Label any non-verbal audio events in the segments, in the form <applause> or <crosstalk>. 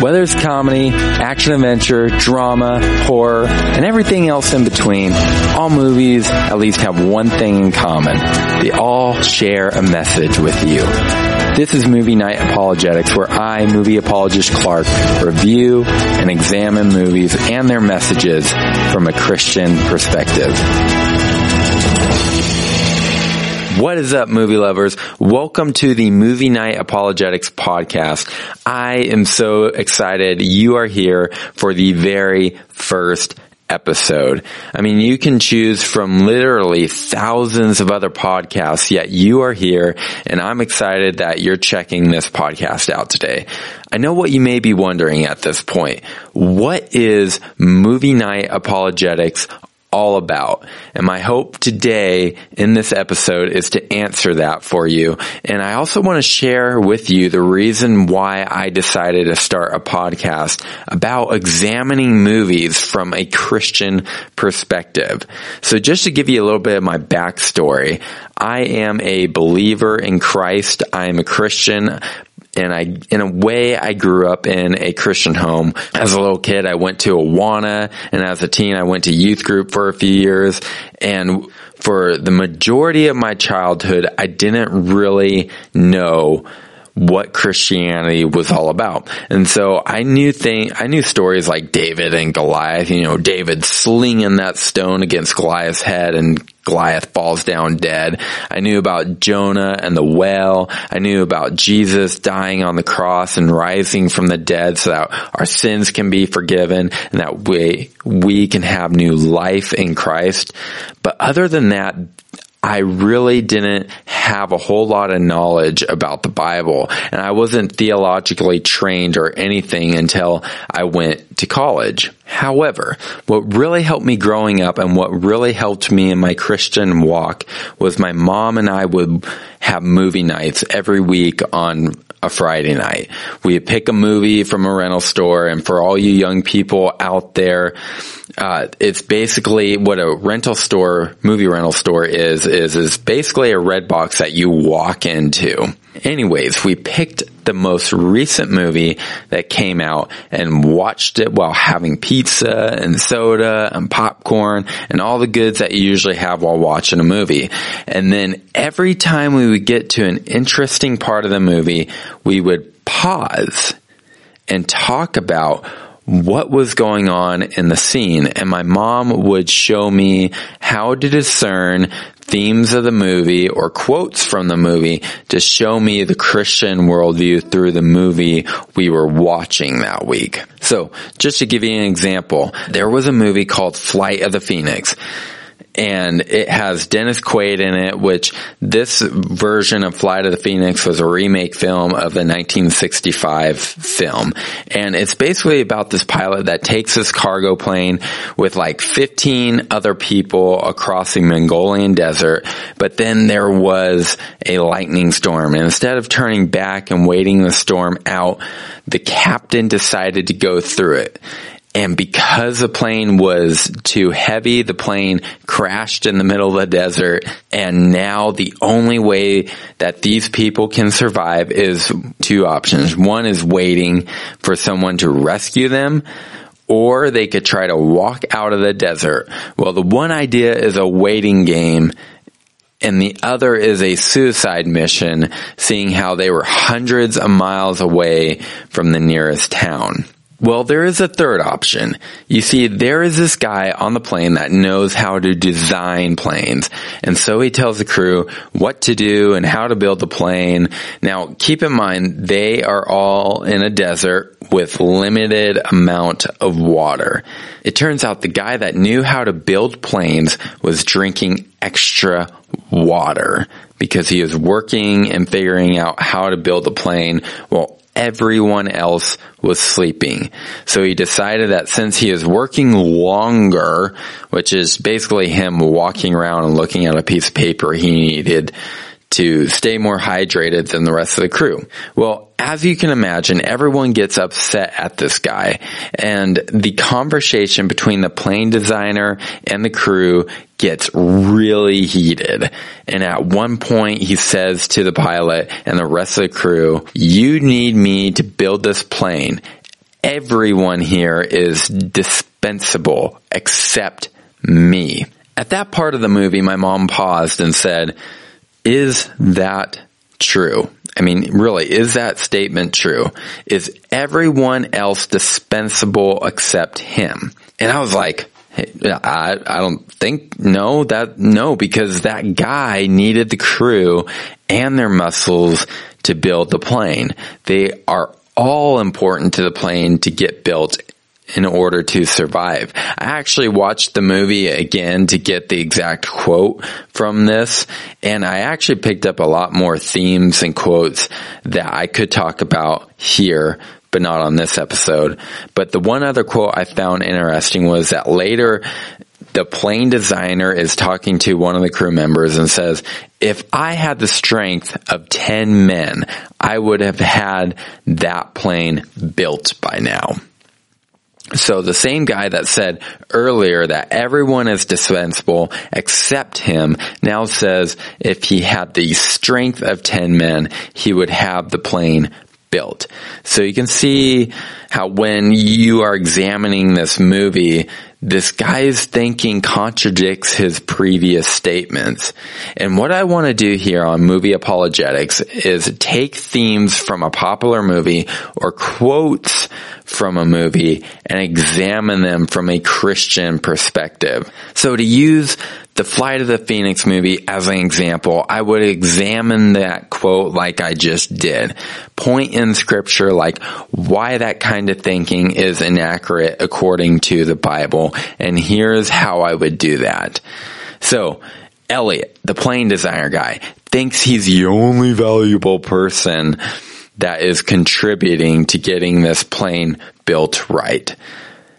Whether it's comedy, action adventure, drama, horror, and everything else in between, all movies at least have one thing in common. They all share a message with you. This is Movie Night Apologetics, where I, movie apologist Clark, review and examine movies and their messages from a Christian perspective. What is up, movie lovers? Welcome to the Movie Night Apologetics podcast. I am so excited you are here for the very first episode. I mean, you can choose from literally thousands of other podcasts, yet you are here and I'm excited that you're checking this podcast out today. I know what you may be wondering at this point. What is movie night apologetics all about. And my hope today in this episode is to answer that for you. And I also want to share with you the reason why I decided to start a podcast about examining movies from a Christian perspective. So just to give you a little bit of my backstory, I am a believer in Christ. I am a Christian and I, in a way, I grew up in a Christian home. As a little kid, I went to Awana, and as a teen, I went to youth group for a few years. And for the majority of my childhood, I didn't really know what Christianity was all about. And so I knew thing, I knew stories like David and Goliath, you know, David slinging that stone against Goliath's head and Goliath falls down dead. I knew about Jonah and the whale. I knew about Jesus dying on the cross and rising from the dead so that our sins can be forgiven and that we, we can have new life in Christ. But other than that, I really didn't have a whole lot of knowledge about the Bible and I wasn't theologically trained or anything until I went to college. However, what really helped me growing up and what really helped me in my Christian walk was my mom and I would have movie nights every week on a Friday night. We pick a movie from a rental store and for all you young people out there, uh, it's basically what a rental store, movie rental store is, is, is basically a red box that you walk into. Anyways, we picked the most recent movie that came out and watched it while having pizza and soda and popcorn and all the goods that you usually have while watching a movie. And then every time we would get to an interesting part of the movie, we would pause and talk about what was going on in the scene and my mom would show me how to discern themes of the movie or quotes from the movie to show me the Christian worldview through the movie we were watching that week. So just to give you an example, there was a movie called Flight of the Phoenix and it has Dennis Quaid in it, which this version of Flight of the Phoenix was a remake film of the 1965 film. And it's basically about this pilot that takes this cargo plane with like 15 other people across the Mongolian desert, but then there was a lightning storm. And instead of turning back and waiting the storm out, the captain decided to go through it. And because the plane was too heavy, the plane crashed in the middle of the desert. And now the only way that these people can survive is two options. One is waiting for someone to rescue them or they could try to walk out of the desert. Well, the one idea is a waiting game and the other is a suicide mission, seeing how they were hundreds of miles away from the nearest town. Well, there is a third option. You see, there is this guy on the plane that knows how to design planes. And so he tells the crew what to do and how to build the plane. Now, keep in mind, they are all in a desert with limited amount of water. It turns out the guy that knew how to build planes was drinking extra water because he was working and figuring out how to build a plane while everyone else was sleeping. So he decided that since he is working longer, which is basically him walking around and looking at a piece of paper, he needed to stay more hydrated than the rest of the crew. Well, as you can imagine, everyone gets upset at this guy and the conversation between the plane designer and the crew gets really heated. And at one point he says to the pilot and the rest of the crew, you need me to build this plane everyone here is dispensable except me. At that part of the movie, my mom paused and said, is that true? I mean, really, is that statement true? Is everyone else dispensable except him? And I was like, I, I don't think, no, that, no, because that guy needed the crew and their muscles to build the plane. They are all important to the plane to get built in order to survive. I actually watched the movie again to get the exact quote from this, and I actually picked up a lot more themes and quotes that I could talk about here but not on this episode. But the one other quote I found interesting was that later the plane designer is talking to one of the crew members and says, if I had the strength of 10 men, I would have had that plane built by now. So the same guy that said earlier that everyone is dispensable except him now says if he had the strength of 10 men, he would have the plane built. So you can see how when you are examining this movie, this guy's thinking contradicts his previous statements. And what I want to do here on movie apologetics is take themes from a popular movie or quotes from a movie and examine them from a Christian perspective. So to use the Flight of the Phoenix movie as an example, I would examine that quote like I just did. Point in scripture like why that kind of thinking is inaccurate according to the Bible. And here's how I would do that. So, Elliot, the plane designer guy, thinks he's the only valuable person that is contributing to getting this plane built right.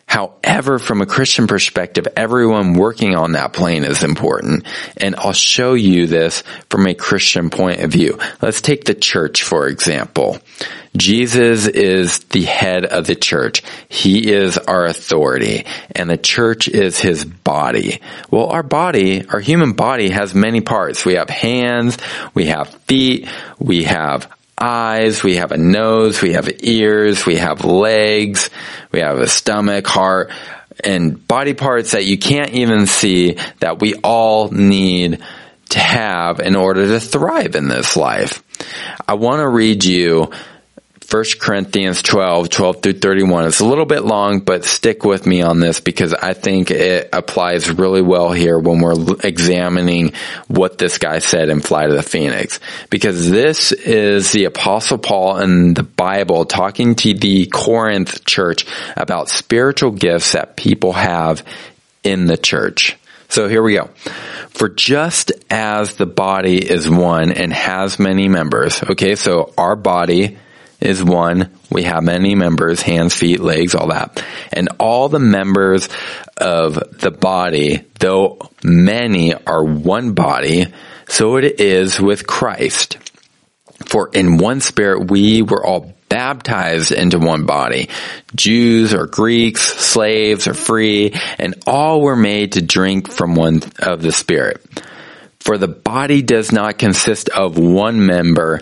However, from a Christian perspective, everyone working on that plane is important. And I'll show you this from a Christian point of view. Let's take the church, for example. Jesus is the head of the church. He is our authority and the church is his body. Well, our body, our human body has many parts. We have hands, we have feet, we have eyes, we have a nose, we have ears, we have legs, we have a stomach, heart, and body parts that you can't even see that we all need to have in order to thrive in this life. I want to read you 1 Corinthians 12, 12 through 31. It's a little bit long, but stick with me on this because I think it applies really well here when we're examining what this guy said in Flight of the Phoenix. Because this is the apostle Paul in the Bible talking to the Corinth church about spiritual gifts that people have in the church. So here we go. For just as the body is one and has many members, okay, so our body is one. We have many members, hands, feet, legs, all that. And all the members of the body, though many are one body, so it is with Christ. For in one spirit we were all baptized into one body. Jews or Greeks, slaves or free, and all were made to drink from one of the spirit. For the body does not consist of one member,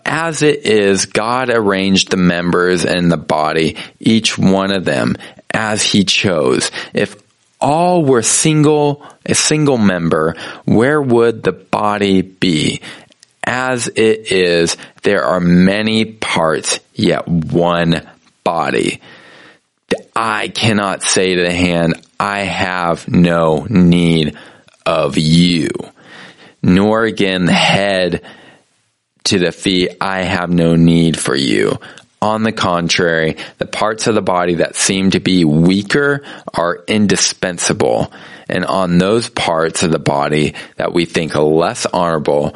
as it is, God arranged the members in the body, each one of them, as he chose. If all were single, a single member, where would the body be? As it is, there are many parts, yet one body. Eye cannot say to the hand, I have no need of you. Nor again the head to the feet, I have no need for you. On the contrary, the parts of the body that seem to be weaker are indispensable. And on those parts of the body that we think less honorable,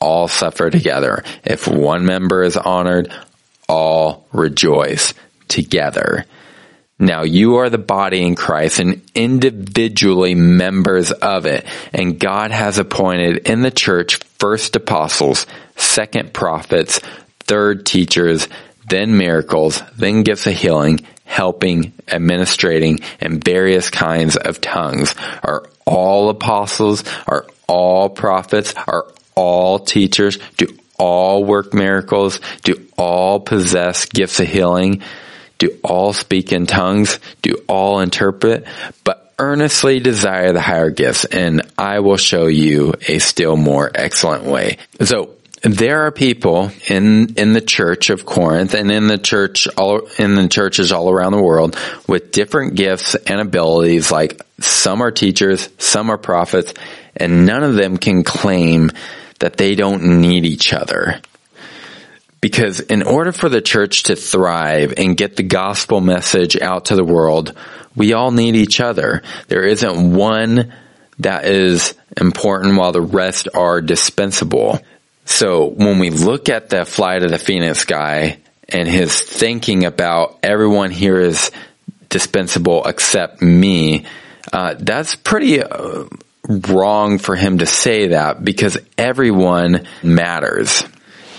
all suffer together. If one member is honored, all rejoice together. Now you are the body in Christ and individually members of it. And God has appointed in the church first apostles, second prophets, third teachers, then miracles, then gifts of healing, helping, administrating, and various kinds of tongues. Are all apostles? Are all prophets? Are all teachers? Do all work miracles? Do all possess gifts of healing? Do all speak in tongues? Do all interpret? But earnestly desire the higher gifts and I will show you a still more excellent way. So there are people in in the church of Corinth and in the church all in the churches all around the world with different gifts and abilities like some are teachers, some are prophets, and none of them can claim that they don't need each other. Because in order for the church to thrive and get the gospel message out to the world, we all need each other. There isn't one that is important while the rest are dispensable. So when we look at the flight of the Phoenix guy and his thinking about everyone here is dispensable except me, uh, that's pretty uh, wrong for him to say that because everyone matters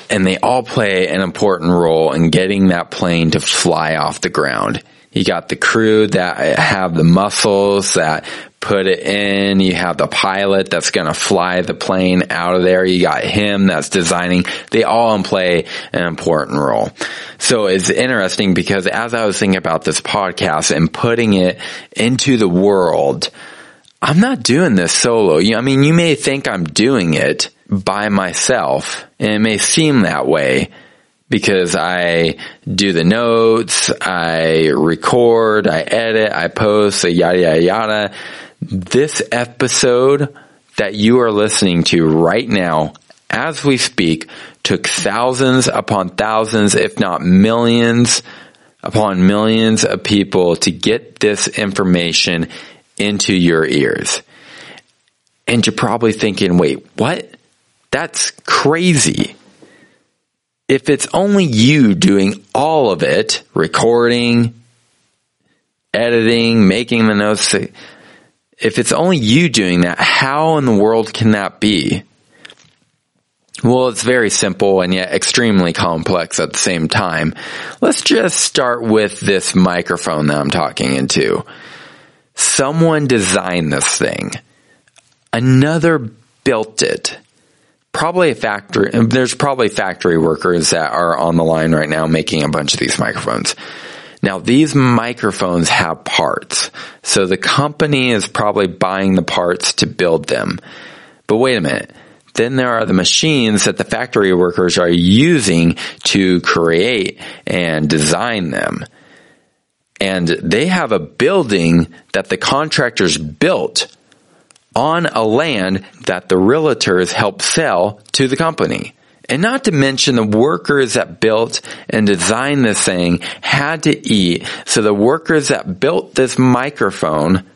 and they all play an important role in getting that plane to fly off the ground. You got the crew that have the muscles that put it in. You have the pilot that's going to fly the plane out of there. You got him that's designing. They all play an important role. So it's interesting because as I was thinking about this podcast and putting it into the world, I'm not doing this solo. I mean, you may think I'm doing it by myself and it may seem that way because I do the notes, I record, I edit, I post, yada, yada, yada. This episode that you are listening to right now, as we speak, took thousands upon thousands, if not millions upon millions of people to get this information into your ears. And you're probably thinking, wait, what? That's crazy. If it's only you doing all of it, recording, editing, making the notes, if it's only you doing that, how in the world can that be? Well, it's very simple and yet extremely complex at the same time. Let's just start with this microphone that I'm talking into. Someone designed this thing. Another built it. Probably a factory, there's probably factory workers that are on the line right now making a bunch of these microphones. Now these microphones have parts. So the company is probably buying the parts to build them. But wait a minute. Then there are the machines that the factory workers are using to create and design them and they have a building that the contractors built on a land that the realtors helped sell to the company. And not to mention the workers that built and designed this thing had to eat. So the workers that built this microphone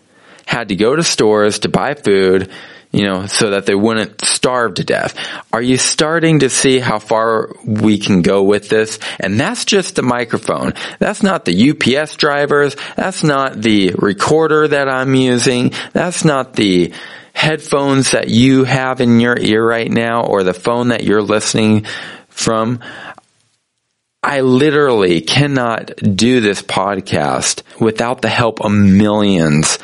had to go to stores to buy food, you know, so that they wouldn't starve to death. Are you starting to see how far we can go with this? And that's just the microphone. That's not the UPS drivers. That's not the recorder that I'm using. That's not the headphones that you have in your ear right now or the phone that you're listening from. I literally cannot do this podcast without the help of millions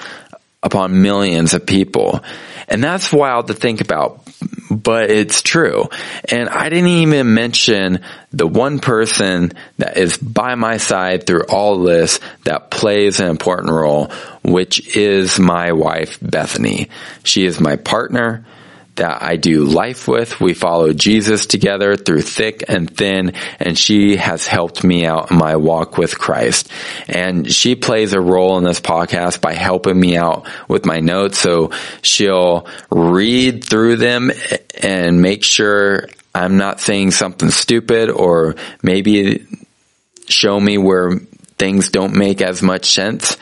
upon millions of people. And that's wild to think about, but it's true. And I didn't even mention the one person that is by my side through all this that plays an important role, which is my wife, Bethany. She is my partner. That I do life with. We follow Jesus together through thick and thin, and she has helped me out in my walk with Christ. And she plays a role in this podcast by helping me out with my notes. So she'll read through them and make sure I'm not saying something stupid or maybe show me where things don't make as much sense.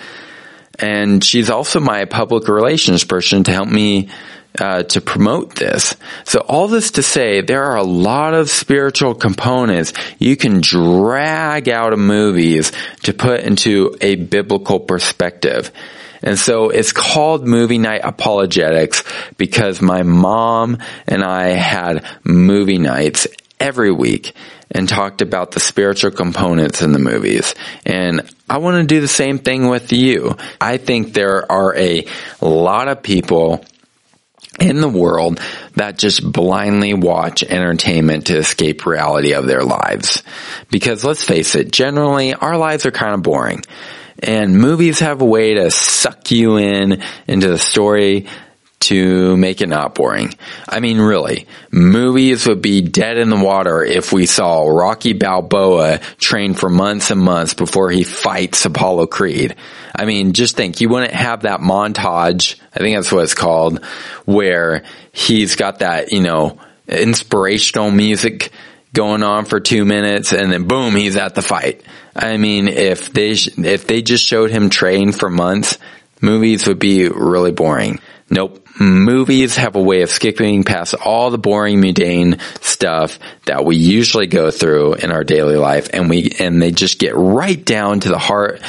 And she's also my public relations person to help me uh, to promote this. So all this to say, there are a lot of spiritual components you can drag out of movies to put into a biblical perspective. And so it's called movie night apologetics because my mom and I had movie nights every week and talked about the spiritual components in the movies. And I want to do the same thing with you. I think there are a lot of people in the world that just blindly watch entertainment to escape reality of their lives. Because let's face it, generally our lives are kind of boring. And movies have a way to suck you in into the story to make it not boring. I mean, really, movies would be dead in the water if we saw Rocky Balboa train for months and months before he fights Apollo Creed. I mean, just think, you wouldn't have that montage, I think that's what it's called, where he's got that, you know, inspirational music going on for two minutes and then boom, he's at the fight. I mean, if they, if they just showed him train for months, movies would be really boring. Nope. Movies have a way of skipping past all the boring mundane stuff that we usually go through in our daily life and we, and they just get right down to the heart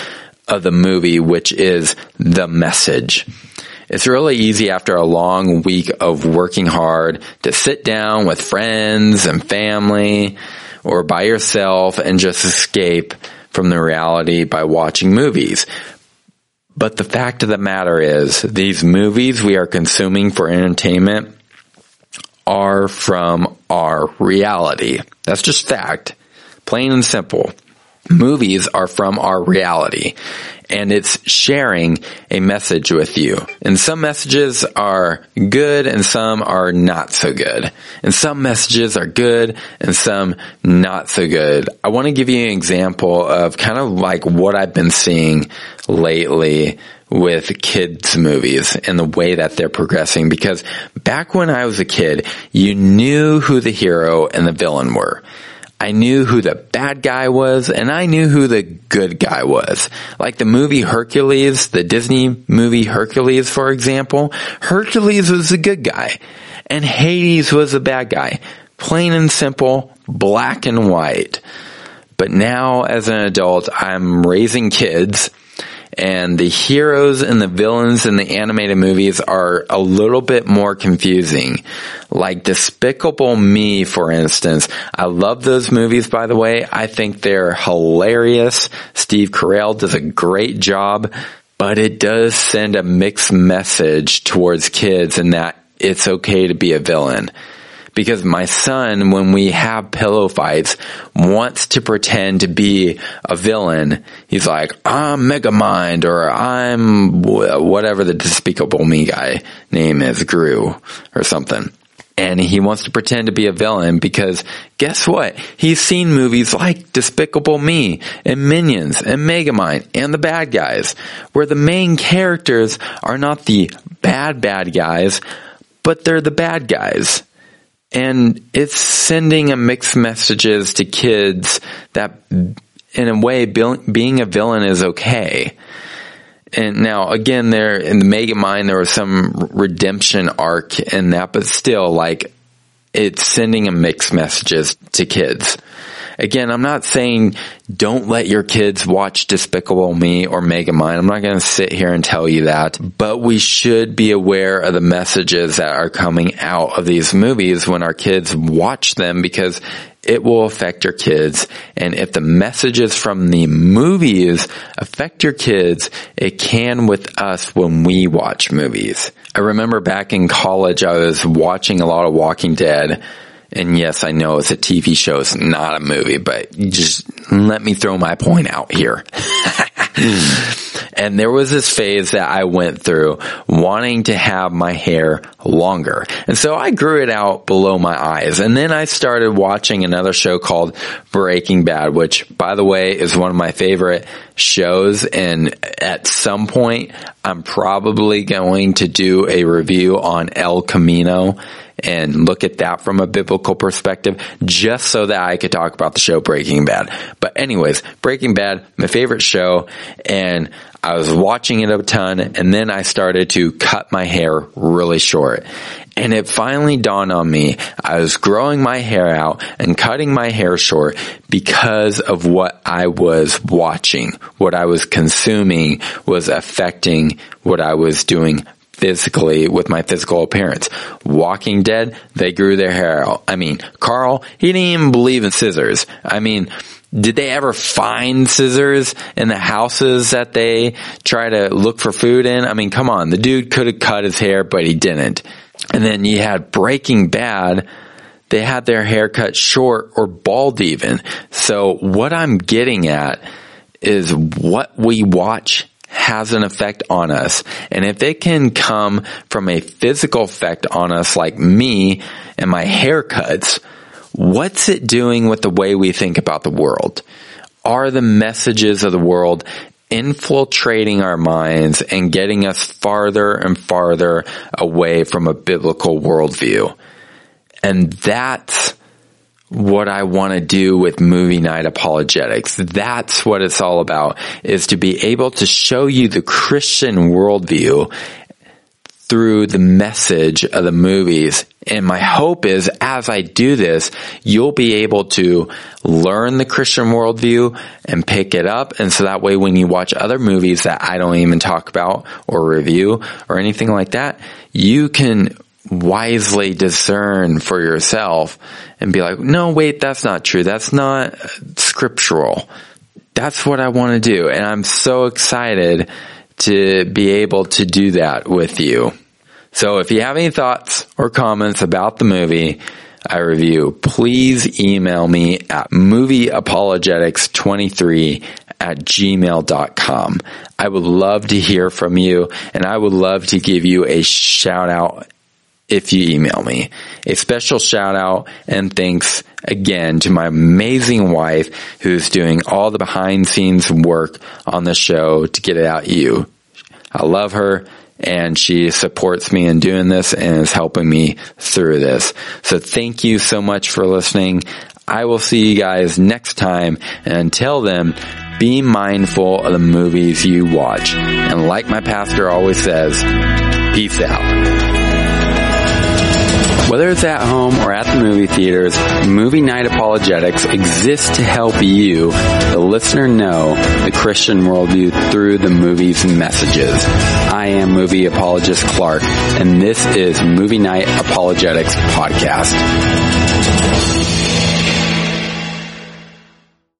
of the movie, which is the message. It's really easy after a long week of working hard to sit down with friends and family or by yourself and just escape from the reality by watching movies. But the fact of the matter is, these movies we are consuming for entertainment are from our reality. That's just fact. Plain and simple. Movies are from our reality and it's sharing a message with you. And some messages are good and some are not so good. And some messages are good and some not so good. I want to give you an example of kind of like what I've been seeing lately with kids movies and the way that they're progressing because back when I was a kid, you knew who the hero and the villain were. I knew who the bad guy was and I knew who the good guy was. Like the movie Hercules, the Disney movie Hercules, for example. Hercules was the good guy and Hades was the bad guy. Plain and simple, black and white. But now as an adult, I'm raising kids and the heroes and the villains in the animated movies are a little bit more confusing. Like Despicable Me, for instance. I love those movies, by the way. I think they're hilarious. Steve Carell does a great job, but it does send a mixed message towards kids in that it's okay to be a villain because my son, when we have pillow fights, wants to pretend to be a villain. He's like, I'm Megamind or I'm whatever the Despicable Me guy name is, Gru or something. And he wants to pretend to be a villain because guess what? He's seen movies like Despicable Me and Minions and Megamind and the bad guys where the main characters are not the bad bad guys, but they're the bad guys and it's sending a mixed messages to kids that in a way being a villain is okay. And now again, there in the Megamind, there was some redemption arc in that, but still like it's sending a mixed messages to kids. Again, I'm not saying don't let your kids watch Despicable Me or Megamind. I'm not going to sit here and tell you that, but we should be aware of the messages that are coming out of these movies when our kids watch them because it will affect your kids. And if the messages from the movies affect your kids, it can with us when we watch movies. I remember back in college, I was watching a lot of Walking Dead and yes, I know it's a TV show, it's not a movie, but just let me throw my point out here. <laughs> And there was this phase that I went through wanting to have my hair longer. And so I grew it out below my eyes. And then I started watching another show called Breaking Bad, which by the way is one of my favorite shows. And at some point, I'm probably going to do a review on El Camino and look at that from a biblical perspective just so that I could talk about the show Breaking Bad. But anyways, Breaking Bad, my favorite show and I was watching it a ton and then I started to cut my hair really short. And it finally dawned on me, I was growing my hair out and cutting my hair short because of what I was watching. What I was consuming was affecting what I was doing physically with my physical appearance. Walking Dead, they grew their hair out. I mean, Carl, he didn't even believe in scissors. I mean, did they ever find scissors in the houses that they try to look for food in? I mean, come on, the dude could have cut his hair, but he didn't. And then you had Breaking Bad. They had their hair cut short or bald even. So what I'm getting at is what we watch has an effect on us. And if it can come from a physical effect on us like me and my haircuts, what's it doing with the way we think about the world? Are the messages of the world infiltrating our minds and getting us farther and farther away from a biblical worldview? And that's what I want to do with movie night apologetics. That's what it's all about is to be able to show you the Christian worldview through the message of the movies. And my hope is as I do this, you'll be able to learn the Christian worldview and pick it up. And so that way when you watch other movies that I don't even talk about or review or anything like that, you can wisely discern for yourself and be like, no, wait, that's not true. That's not scriptural. That's what I want to do. And I'm so excited to be able to do that with you. So if you have any thoughts or comments about the movie I review, please email me at movieapologetics23 at gmail.com. I would love to hear from you and I would love to give you a shout out if you email me. A special shout out and thanks again to my amazing wife who's doing all the behind scenes work on the show to get it out you. I love her and she supports me in doing this and is helping me through this. So thank you so much for listening. I will see you guys next time and until then, be mindful of the movies you watch. And like my pastor always says, peace out. Whether it's at home or at the movie theaters, Movie Night Apologetics exists to help you, the listener, know the Christian worldview through the movie's messages. I am movie apologist Clark, and this is Movie Night Apologetics Podcast.